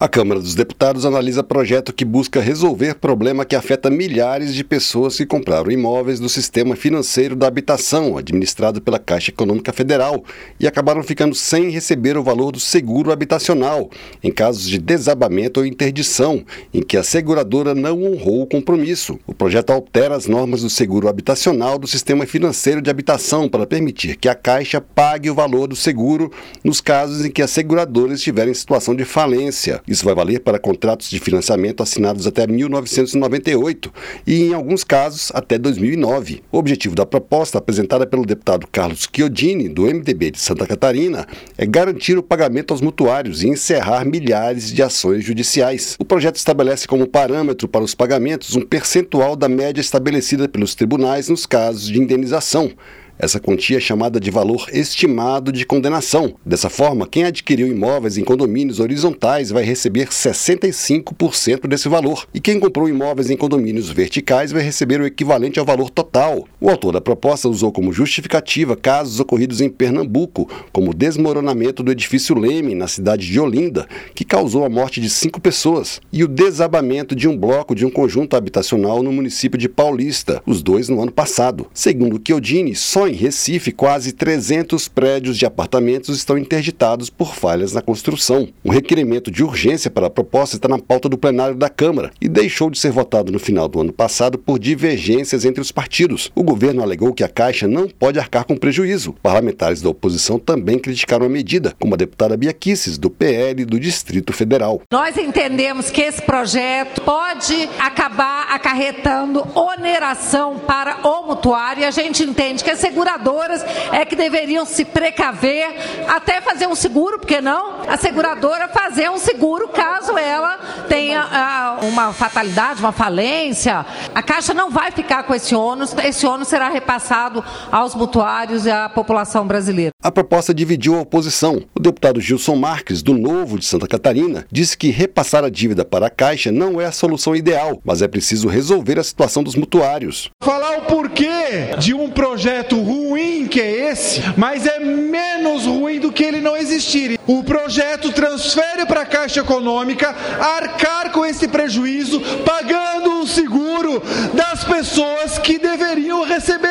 A Câmara dos Deputados analisa projeto que busca resolver problema que afeta milhares de pessoas que compraram imóveis do sistema financeiro da habitação, administrado pela Caixa Econômica Federal, e acabaram ficando sem receber o valor do seguro habitacional, em casos de desabamento ou interdição, em que a seguradora não honrou o compromisso. O projeto altera as normas do seguro habitacional do sistema financeiro de habitação para permitir que a Caixa pague o valor do seguro nos casos em que a seguradora estiver em situação de falência. Isso vai valer para contratos de financiamento assinados até 1998 e, em alguns casos, até 2009. O objetivo da proposta, apresentada pelo deputado Carlos Chiodini, do MDB de Santa Catarina, é garantir o pagamento aos mutuários e encerrar milhares de ações judiciais. O projeto estabelece como parâmetro para os pagamentos um percentual da média estabelecida pelos tribunais nos casos de indenização. Essa quantia é chamada de valor estimado de condenação. Dessa forma, quem adquiriu imóveis em condomínios horizontais vai receber 65% desse valor, e quem comprou imóveis em condomínios verticais vai receber o equivalente ao valor total. O autor da proposta usou como justificativa casos ocorridos em Pernambuco, como o desmoronamento do edifício Leme, na cidade de Olinda, que causou a morte de cinco pessoas, e o desabamento de um bloco de um conjunto habitacional no município de Paulista, os dois no ano passado. Segundo Chiodini, só em Recife, quase 300 prédios de apartamentos estão interditados por falhas na construção. Um requerimento de urgência para a proposta está na pauta do plenário da Câmara e deixou de ser votado no final do ano passado por divergências entre os partidos. O governo alegou que a Caixa não pode arcar com prejuízo. Parlamentares da oposição também criticaram a medida, como a deputada Bia Kisses, do PL do Distrito Federal. Nós entendemos que esse projeto pode acabar acarretando oneração para o mutuário e a gente entende que a segurança seguradoras é que deveriam se precaver, até fazer um seguro, porque não? A seguradora fazer um seguro caso ela tenha ah, uma fatalidade, uma falência. A Caixa não vai ficar com esse ônus, esse ônus será repassado aos mutuários e à população brasileira. A proposta dividiu a oposição. O deputado Gilson Marques, do Novo de Santa Catarina, disse que repassar a dívida para a Caixa não é a solução ideal, mas é preciso resolver a situação dos mutuários. Falar o porquê de um projeto ruim que é esse, mas é menos ruim do que ele não existir. O projeto transfere para a Caixa Econômica arcar com esse prejuízo, pagando o seguro das pessoas que deveriam receber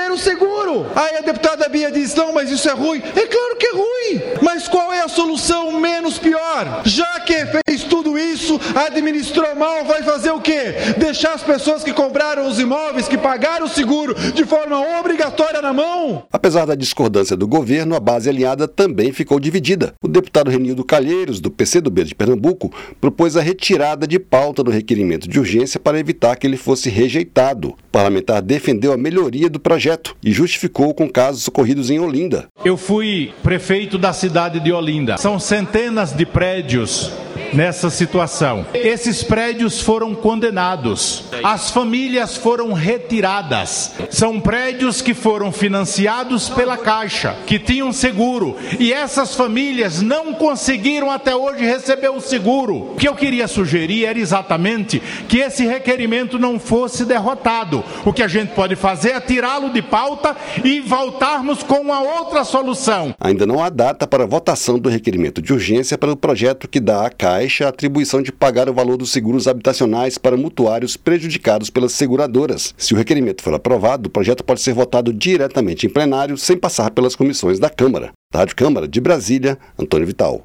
Aí a deputada Bia diz: não, mas isso é ruim. É claro que é ruim, mas qual é a solução menos pior? Já que fez tudo isso, administrou mal, vai fazer o quê? Deixar as pessoas que compraram os imóveis, que pagaram o seguro de forma obrigatória na mão? Apesar da discordância do governo, a base alinhada também ficou dividida. O deputado Renildo Calheiros, do PCdoB de Pernambuco, propôs a retirada de pauta do requerimento de urgência para evitar que ele fosse rejeitado. O parlamentar defendeu a melhoria do projeto e justificou com casos ocorridos em Olinda. Eu fui prefeito da cidade de Olinda. São centenas de prédios nessa situação. Esses prédios foram condenados, as famílias foram retiradas. São prédios que foram financiados pela Caixa, que tinham seguro, e essas famílias não conseguiram até hoje receber o seguro. O que eu queria sugerir era exatamente que esse requerimento não fosse derrotado. O que a gente pode fazer é tirá-lo de pauta e voltarmos com uma outra solução. Ainda não há data para votação do requerimento de urgência para o projeto que dá à Caixa Caixa a atribuição de pagar o valor dos seguros habitacionais para mutuários prejudicados pelas seguradoras. Se o requerimento for aprovado, o projeto pode ser votado diretamente em plenário sem passar pelas comissões da Câmara. Rádio Câmara de Brasília, Antônio Vital.